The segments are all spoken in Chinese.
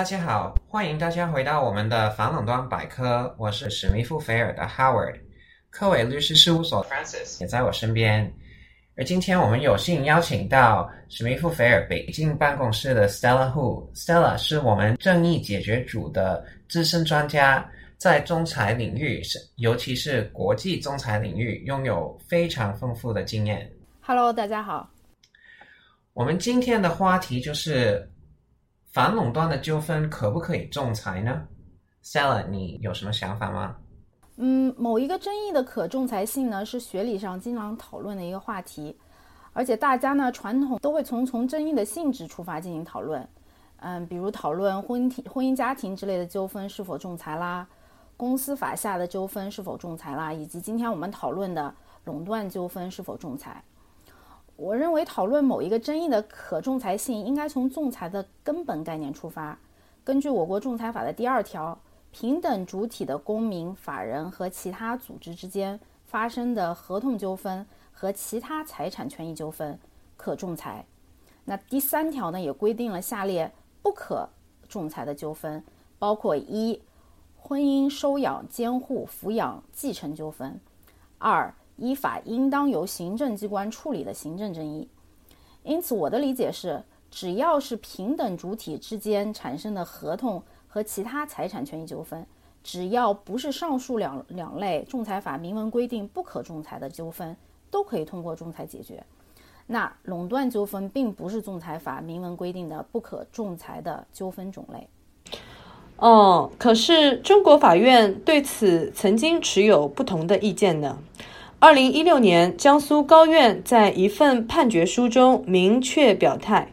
大家好，欢迎大家回到我们的反垄断百科。我是史密夫菲尔的 Howard，科伟律师事务所 Francis 也在我身边。而今天我们有幸邀请到史密夫菲尔北京办公室的 Stella Hu。Stella 是我们正义解决组的资深专家，在仲裁领域，尤其是国际仲裁领域，拥有非常丰富的经验。Hello，大家好。我们今天的话题就是。反垄断的纠纷可不可以仲裁呢？Sella，你有什么想法吗？嗯，某一个争议的可仲裁性呢，是学理上经常讨论的一个话题，而且大家呢传统都会从从争议的性质出发进行讨论。嗯，比如讨论婚姻婚姻家庭之类的纠纷是否仲裁啦，公司法下的纠纷是否仲裁啦，以及今天我们讨论的垄断纠纷是否仲裁。我认为讨论某一个争议的可仲裁性，应该从仲裁的根本概念出发。根据我国仲裁法的第二条，平等主体的公民、法人和其他组织之间发生的合同纠纷和其他财产权益纠纷可仲裁。那第三条呢，也规定了下列不可仲裁的纠纷，包括一、婚姻收养、监护、抚养、继承纠纷；二、依法应当由行政机关处理的行政争议，因此我的理解是，只要是平等主体之间产生的合同和其他财产权益纠纷，只要不是上述两两类仲裁法明文规定不可仲裁的纠纷，都可以通过仲裁解决。那垄断纠纷并不是仲裁法明文规定的不可仲裁的纠纷种类。哦，可是中国法院对此曾经持有不同的意见呢。二零一六年，江苏高院在一份判决书中明确表态，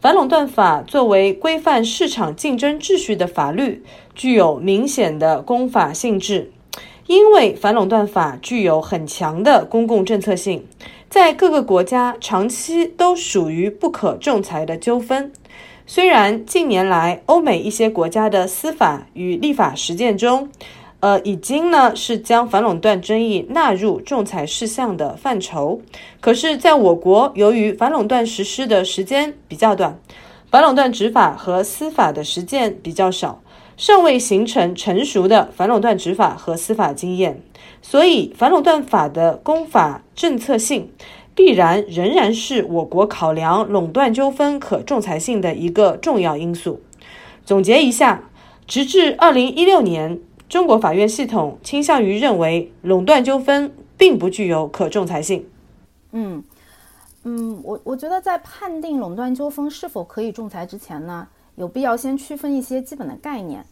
反垄断法作为规范市场竞争秩序的法律，具有明显的公法性质。因为反垄断法具有很强的公共政策性，在各个国家长期都属于不可仲裁的纠纷。虽然近年来欧美一些国家的司法与立法实践中，呃，已经呢是将反垄断争议纳入仲裁事项的范畴。可是，在我国，由于反垄断实施的时间比较短，反垄断执法和司法的实践比较少，尚未形成成熟的反垄断执法和司法经验，所以反垄断法的公法政策性必然仍然是我国考量垄断纠纷可仲裁性的一个重要因素。总结一下，直至二零一六年。中国法院系统倾向于认为垄断纠纷并不具有可仲裁性。嗯嗯，我我觉得在判定垄断纠纷是否可以仲裁之前呢，有必要先区分一些基本的概念。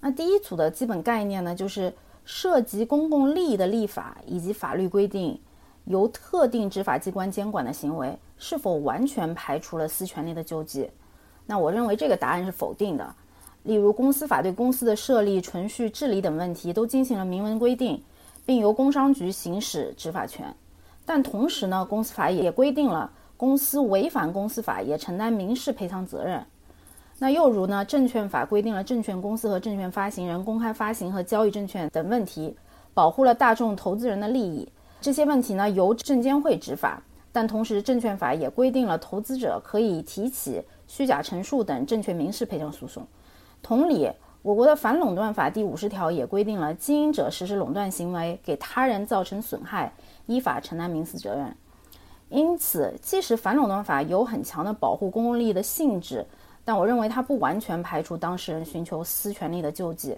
那第一组的基本概念呢，就是涉及公共利益的立法以及法律规定由特定执法机关监管的行为，是否完全排除了私权利的救济？那我认为这个答案是否定的。例如，公司法对公司的设立、存续、治理等问题都进行了明文规定，并由工商局行使执法权。但同时呢，公司法也规定了公司违反公司法也承担民事赔偿责任。那又如呢，证券法规定了证券公司和证券发行人公开发行和交易证券等问题，保护了大众投资人的利益。这些问题呢，由证监会执法。但同时，证券法也规定了投资者可以提起虚假陈述等证券民事赔偿诉讼。同理，我国的反垄断法第五十条也规定了，经营者实施垄断行为给他人造成损害，依法承担民事责任。因此，即使反垄断法有很强的保护公共利益的性质，但我认为它不完全排除当事人寻求私权利的救济。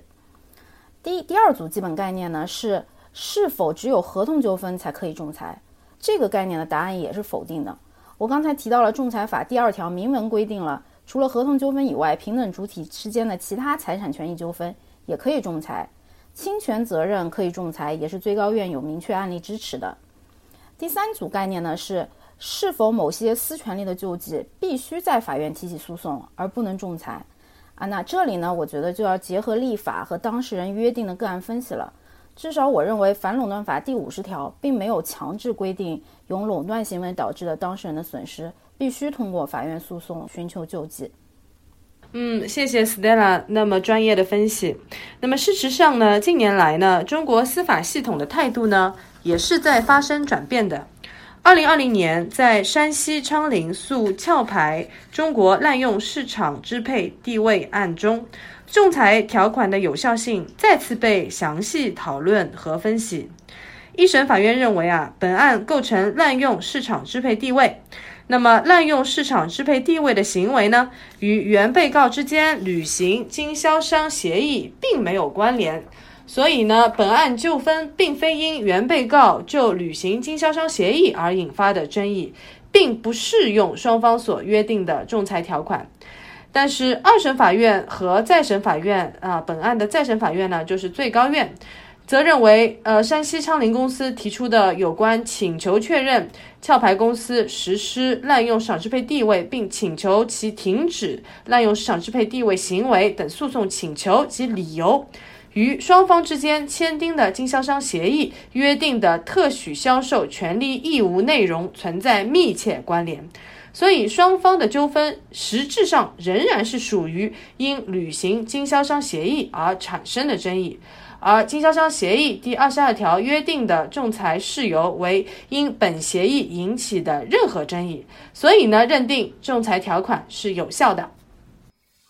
第第二组基本概念呢是是否只有合同纠纷才可以仲裁？这个概念的答案也是否定的。我刚才提到了仲裁法第二条明文规定了。除了合同纠纷以外，平等主体之间的其他财产权益纠纷也可以仲裁，侵权责任可以仲裁，也是最高院有明确案例支持的。第三组概念呢是是否某些私权利的救济必须在法院提起诉讼而不能仲裁啊？那这里呢，我觉得就要结合立法和当事人约定的个案分析了。至少我认为反垄断法第五十条并没有强制规定由垄断行为导致的当事人的损失。必须通过法院诉讼寻求救济。嗯，谢谢 Stella 那么专业的分析。那么事实上呢，近年来呢，中国司法系统的态度呢，也是在发生转变的。二零二零年，在山西昌陵诉壳牌中国滥用市场支配地位案中，仲裁条款的有效性再次被详细讨论和分析。一审法院认为啊，本案构成滥用市场支配地位。那么，滥用市场支配地位的行为呢，与原被告之间履行经销商协议并没有关联。所以呢，本案纠纷并非因原被告就履行经销商协议而引发的争议，并不适用双方所约定的仲裁条款。但是，二审法院和再审法院啊，本案的再审法院呢，就是最高院。则认为，呃，山西昌林公司提出的有关请求确认壳牌公司实施滥用市场支配地位，并请求其停止滥用市场支配地位行为等诉讼请求及理由，与双方之间签订的经销商协议约定的特许销售权利义务内容存在密切关联，所以双方的纠纷实质上仍然是属于因履行经销商协议而产生的争议。而经销商协议第二十二条约定的仲裁事由为因本协议引起的任何争议，所以呢，认定仲裁条款是有效的。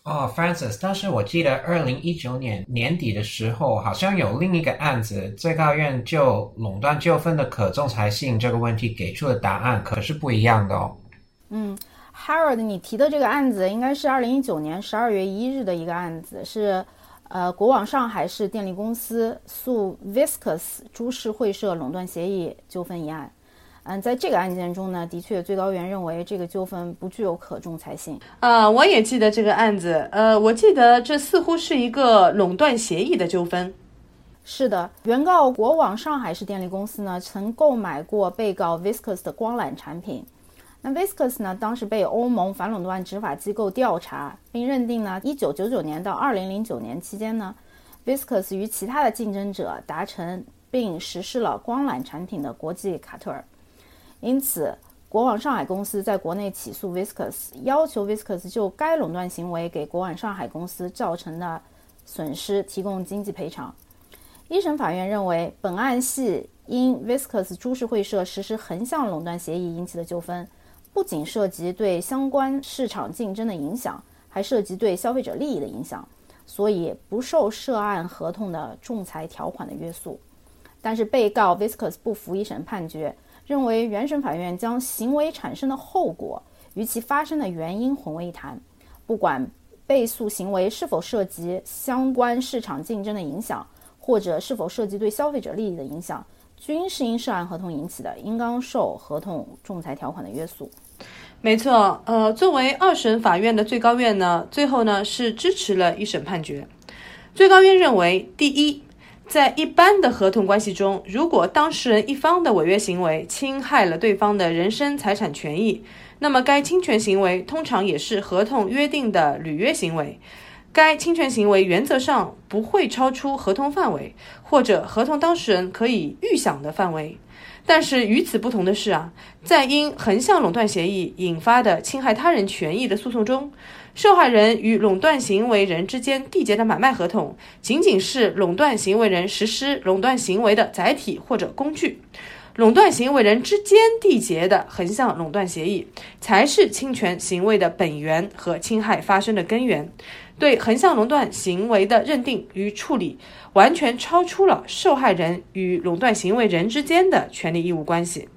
哦，Francis，但是我记得二零一九年年底的时候，好像有另一个案子，最高院就垄断纠纷的可仲裁性这个问题给出的答案可是不一样的哦。嗯，Harold，你提的这个案子应该是二零一九年十二月一日的一个案子，是。呃，国网上海市电力公司诉 Viscus 株式会社垄断协议纠纷一案。嗯，在这个案件中呢，的确最高院认为这个纠纷不具有可仲裁性。啊，我也记得这个案子。呃，我记得这似乎是一个垄断协议的纠纷。是的，原告国网上海市电力公司呢，曾购买过被告 Viscus 的光缆产品。那 Viscus 呢？当时被欧盟反垄断执法机构调查，并认定呢，一九九九年到二零零九年期间呢，Viscus 与其他的竞争者达成并实施了光缆产品的国际卡特尔。因此，国网上海公司在国内起诉 Viscus，要求 Viscus 就该垄断行为给国网上海公司造成的损失提供经济赔偿。一审法院认为，本案系因 Viscus 株式会社实施横向垄断协议引起的纠纷。不仅涉及对相关市场竞争的影响，还涉及对消费者利益的影响，所以不受涉案合同的仲裁条款的约束。但是，被告 Viscus 不服一审判决，认为原审法院将行为产生的后果与其发生的原因混为一谈。不管被诉行为是否涉及相关市场竞争的影响，或者是否涉及对消费者利益的影响。均是因涉案合同引起的，应当受合同仲裁条款的约束。没错，呃，作为二审法院的最高院呢，最后呢是支持了一审判决。最高院认为，第一，在一般的合同关系中，如果当事人一方的违约行为侵害了对方的人身财产权益，那么该侵权行为通常也是合同约定的履约行为。该侵权行为原则上不会超出合同范围或者合同当事人可以预想的范围，但是与此不同的是啊，在因横向垄断协议引发的侵害他人权益的诉讼中，受害人与垄断行为人之间缔结的买卖合同仅仅是垄断行为人实施垄断行为的载体或者工具，垄断行为人之间缔结的横向垄断协议才是侵权行为的本源和侵害发生的根源。对横向垄断行为的认定与处理，完全超出了受害人与垄断行为人之间的权利义务关系。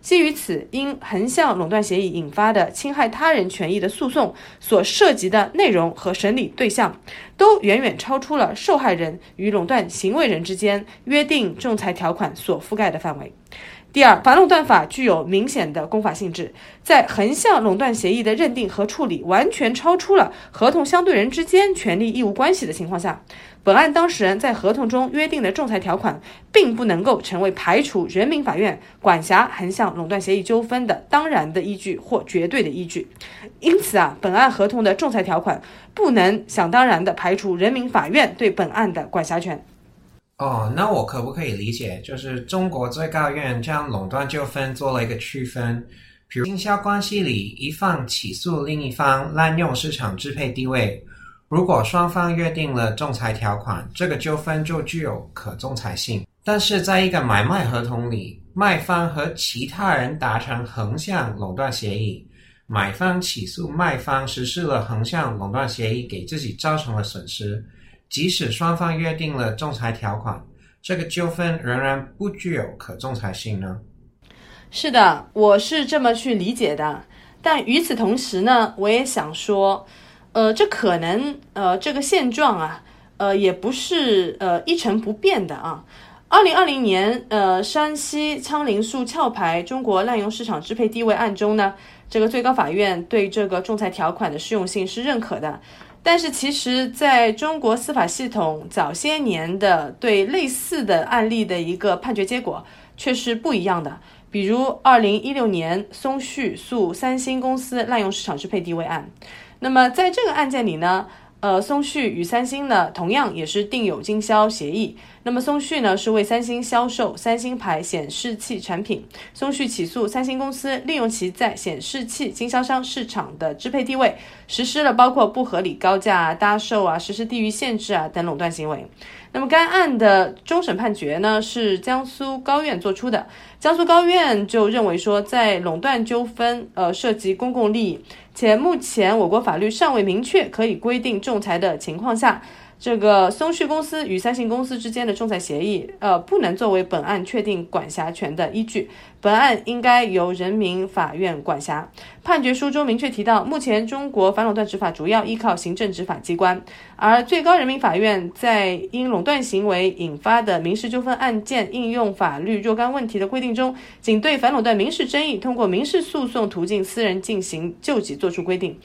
基于此，因横向垄断协议引发的侵害他人权益的诉讼所涉及的内容和审理对象，都远远超出了受害人与垄断行为人之间约定仲裁条款所覆盖的范围。第二，反垄断法具有明显的公法性质，在横向垄断协议的认定和处理完全超出了合同相对人之间权利义务关系的情况下，本案当事人在合同中约定的仲裁条款，并不能够成为排除人民法院管辖横向垄断协议纠纷的当然的依据或绝对的依据。因此啊，本案合同的仲裁条款不能想当然的排除人民法院对本案的管辖权。哦，那我可不可以理解，就是中国最高院将垄断纠纷做了一个区分，比如经销关系里一方起诉另一方滥用市场支配地位，如果双方约定了仲裁条款，这个纠纷就具有可仲裁性。但是在一个买卖合同里，卖方和其他人达成横向垄断协议，买方起诉卖方实施了横向垄断协议，给自己造成了损失。即使双方约定了仲裁条款，这个纠纷仍然不具有可仲裁性呢？是的，我是这么去理解的。但与此同时呢，我也想说，呃，这可能呃这个现状啊，呃也不是呃一成不变的啊。二零二零年，呃，山西昌陵树壳牌中国滥用市场支配地位案中呢，这个最高法院对这个仲裁条款的适用性是认可的。但是，其实在中国司法系统早些年的对类似的案例的一个判决结果却是不一样的。比如，二零一六年松旭诉三星公司滥用市场支配地位案，那么在这个案件里呢，呃，松旭与三星呢同样也是订有经销协议。那么松旭呢是为三星销售三星牌显示器产品，松旭起诉三星公司利用其在显示器经销商市场的支配地位，实施了包括不合理高价搭售啊、实施地域限制啊等垄断行为。那么该案的终审判决呢是江苏高院作出的。江苏高院就认为说，在垄断纠纷呃涉及公共利益，且目前我国法律尚未明确可以规定仲裁的情况下。这个松旭公司与三星公司之间的仲裁协议，呃，不能作为本案确定管辖权的依据。本案应该由人民法院管辖。判决书中明确提到，目前中国反垄断执法主要依靠行政执法机关，而最高人民法院在因垄断行为引发的民事纠纷案件应用法律若干问题的规定中，仅对反垄断民事争议通过民事诉讼途径私人进行救济作出规定。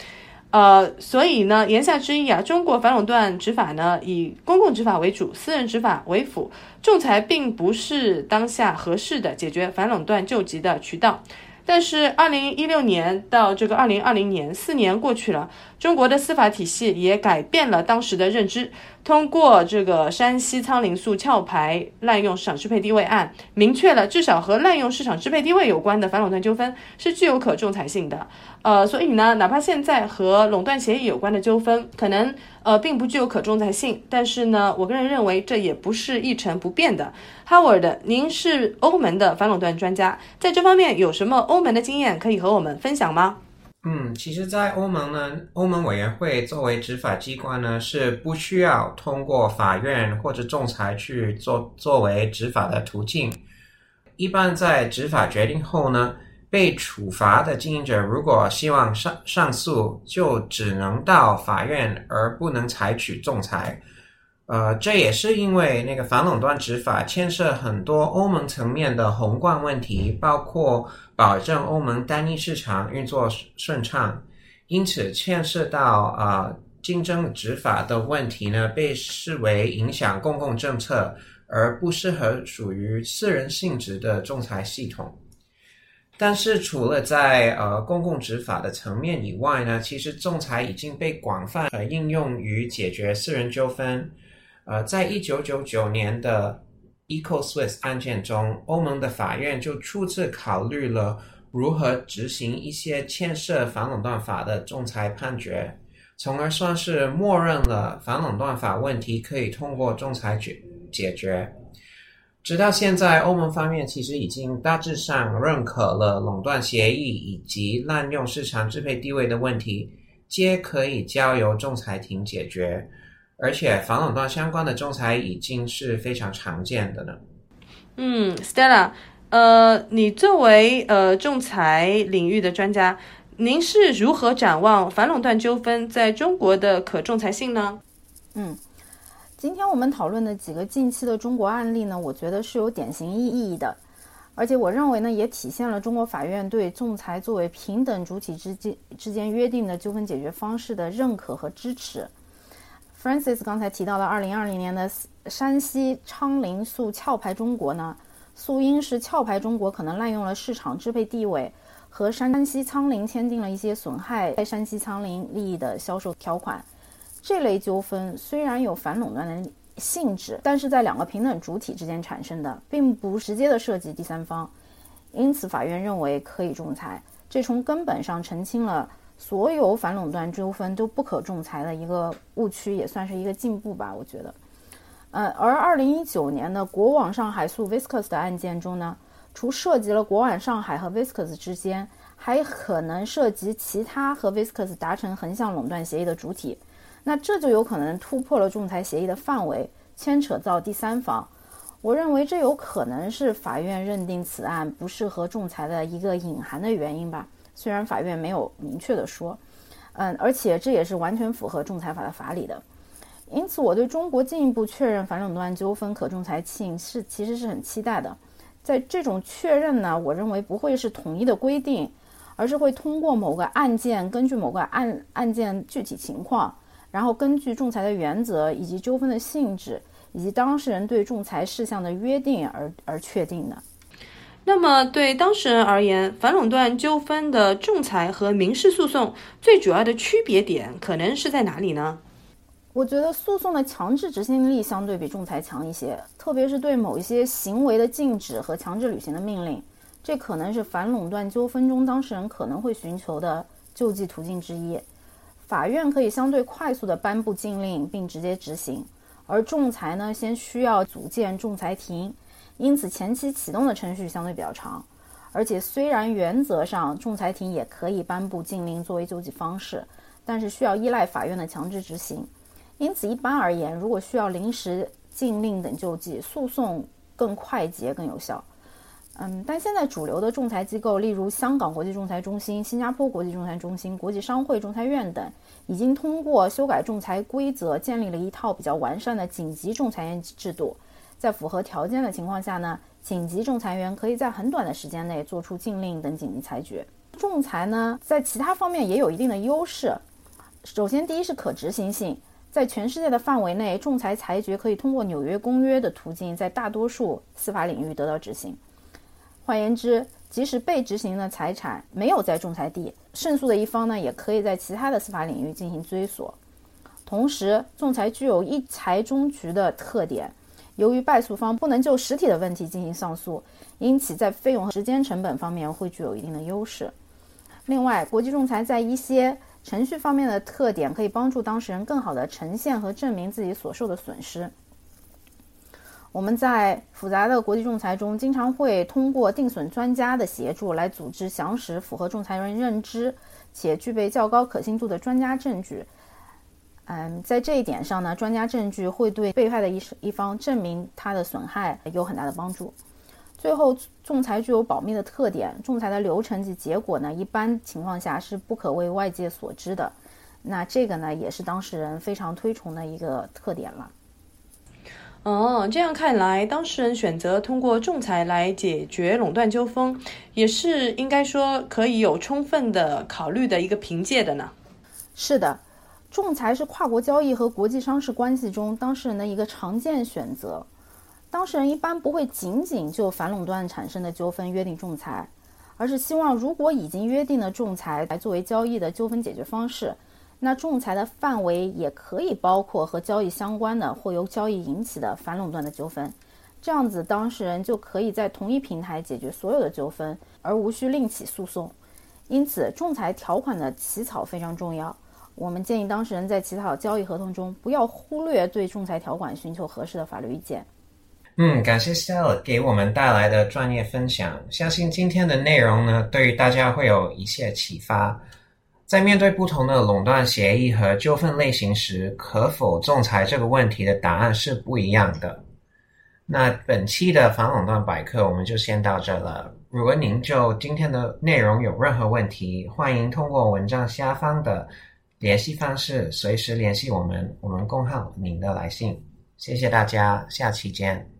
呃，所以呢，言下之意啊，中国反垄断执法呢以公共执法为主，私人执法为辅，仲裁并不是当下合适的解决反垄断救急的渠道。但是，二零一六年到这个二零二零年，四年过去了，中国的司法体系也改变了当时的认知。通过这个山西仓林素壳牌滥用市场支配地位案，明确了至少和滥用市场支配地位有关的反垄断纠纷是具有可仲裁性的。呃，所以呢，哪怕现在和垄断协议有关的纠纷，可能呃并不具有可仲裁性，但是呢，我个人认为这也不是一成不变的。Howard，您是欧盟的反垄断专家，在这方面有什么欧盟的经验可以和我们分享吗？嗯，其实，在欧盟呢，欧盟委员会作为执法机关呢，是不需要通过法院或者仲裁去做作为执法的途径。一般在执法决定后呢，被处罚的经营者如果希望上上诉，就只能到法院，而不能采取仲裁。呃，这也是因为那个反垄断执法牵涉很多欧盟层面的宏观问题，包括保证欧盟单一市场运作顺畅，因此牵涉到啊竞争执法的问题呢，被视为影响公共政策而不适合属于私人性质的仲裁系统。但是，除了在呃公共执法的层面以外呢，其实仲裁已经被广泛呃应用于解决私人纠纷。呃，在一九九九年的 EcoSwiss 案件中，欧盟的法院就初次考虑了如何执行一些牵涉反垄断法的仲裁判决，从而算是默认了反垄断法问题可以通过仲裁决解决。直到现在，欧盟方面其实已经大致上认可了垄断协议以及滥用市场支配地位的问题，皆可以交由仲裁庭解决。而且反垄断相关的仲裁已经是非常常见的了。嗯，Stella，呃，你作为呃仲裁领域的专家，您是如何展望反垄断纠纷在中国的可仲裁性呢？嗯，今天我们讨论的几个近期的中国案例呢，我觉得是有典型意义的，而且我认为呢，也体现了中国法院对仲裁作为平等主体之间之间约定的纠纷解决方式的认可和支持。Francis 刚才提到了二零二零年的山西昌陵诉壳牌中国呢，诉因是壳牌中国可能滥用了市场支配地位，和山西昌陵签订了一些损害山西昌陵利益的销售条款。这类纠纷虽然有反垄断的性质，但是在两个平等主体之间产生的，并不直接的涉及第三方，因此法院认为可以仲裁。这从根本上澄清了所有反垄断纠纷都不可仲裁的一个误区，也算是一个进步吧，我觉得。呃，而二零一九年的国网上海诉 Viscus 的案件中呢，除涉及了国网上海和 Viscus 之间，还可能涉及其他和 Viscus 达成横向垄断协议的主体，那这就有可能突破了仲裁协议的范围，牵扯到第三方。我认为这有可能是法院认定此案不适合仲裁的一个隐含的原因吧，虽然法院没有明确的说，嗯，而且这也是完全符合仲裁法的法理的。因此，我对中国进一步确认反垄断纠纷可仲裁性是其实是很期待的。在这种确认呢，我认为不会是统一的规定，而是会通过某个案件，根据某个案案件具体情况，然后根据仲裁的原则以及纠纷的性质以及当事人对仲裁事项的约定而而确定的。那么，对当事人而言，反垄断纠纷的仲裁和民事诉讼最主要的区别点可能是在哪里呢？我觉得诉讼的强制执行力相对比仲裁强一些，特别是对某一些行为的禁止和强制履行的命令，这可能是反垄断纠纷中当事人可能会寻求的救济途径之一。法院可以相对快速地颁布禁令并直接执行，而仲裁呢，先需要组建仲裁庭，因此前期启动的程序相对比较长。而且虽然原则上仲裁庭也可以颁布禁令作为救济方式，但是需要依赖法院的强制执行。因此，一般而言，如果需要临时禁令等救济，诉讼更快捷、更有效。嗯，但现在主流的仲裁机构，例如香港国际仲裁中心、新加坡国际仲裁中心、国际商会仲裁院等，已经通过修改仲裁规则，建立了一套比较完善的紧急仲裁员制度。在符合条件的情况下呢，紧急仲裁员可以在很短的时间内做出禁令等紧急裁决。仲裁呢，在其他方面也有一定的优势。首先，第一是可执行性。在全世界的范围内，仲裁裁决可以通过纽约公约的途径，在大多数司法领域得到执行。换言之，即使被执行的财产没有在仲裁地，胜诉的一方呢，也可以在其他的司法领域进行追索。同时，仲裁具有一裁终局的特点。由于败诉方不能就实体的问题进行上诉，因此在费用和时间成本方面会具有一定的优势。另外，国际仲裁在一些程序方面的特点可以帮助当事人更好地呈现和证明自己所受的损失。我们在复杂的国际仲裁中，经常会通过定损专家的协助来组织详实、符合仲裁人认知且具备较高可信度的专家证据。嗯，在这一点上呢，专家证据会对被害的一一方证明他的损害有很大的帮助。最后，仲裁具有保密的特点，仲裁的流程及结果呢，一般情况下是不可为外界所知的。那这个呢，也是当事人非常推崇的一个特点了。哦，这样看来，当事人选择通过仲裁来解决垄断纠纷，也是应该说可以有充分的考虑的一个凭借的呢。是的，仲裁是跨国交易和国际商事关系中当事人的一个常见选择。当事人一般不会仅仅就反垄断产生的纠纷约定仲裁，而是希望如果已经约定的仲裁来作为交易的纠纷解决方式，那仲裁的范围也可以包括和交易相关的或由交易引起的反垄断的纠纷。这样子，当事人就可以在同一平台解决所有的纠纷，而无需另起诉讼。因此，仲裁条款的起草非常重要。我们建议当事人在起草交易合同中，不要忽略对仲裁条款寻求合适的法律意见。嗯，感谢 Stella 给我们带来的专业分享。相信今天的内容呢，对于大家会有一些启发。在面对不同的垄断协议和纠纷类型时，可否仲裁这个问题的答案是不一样的。那本期的反垄断百科我们就先到这了。如果您就今天的内容有任何问题，欢迎通过文章下方的联系方式随时联系我们，我们恭候您的来信。谢谢大家，下期见。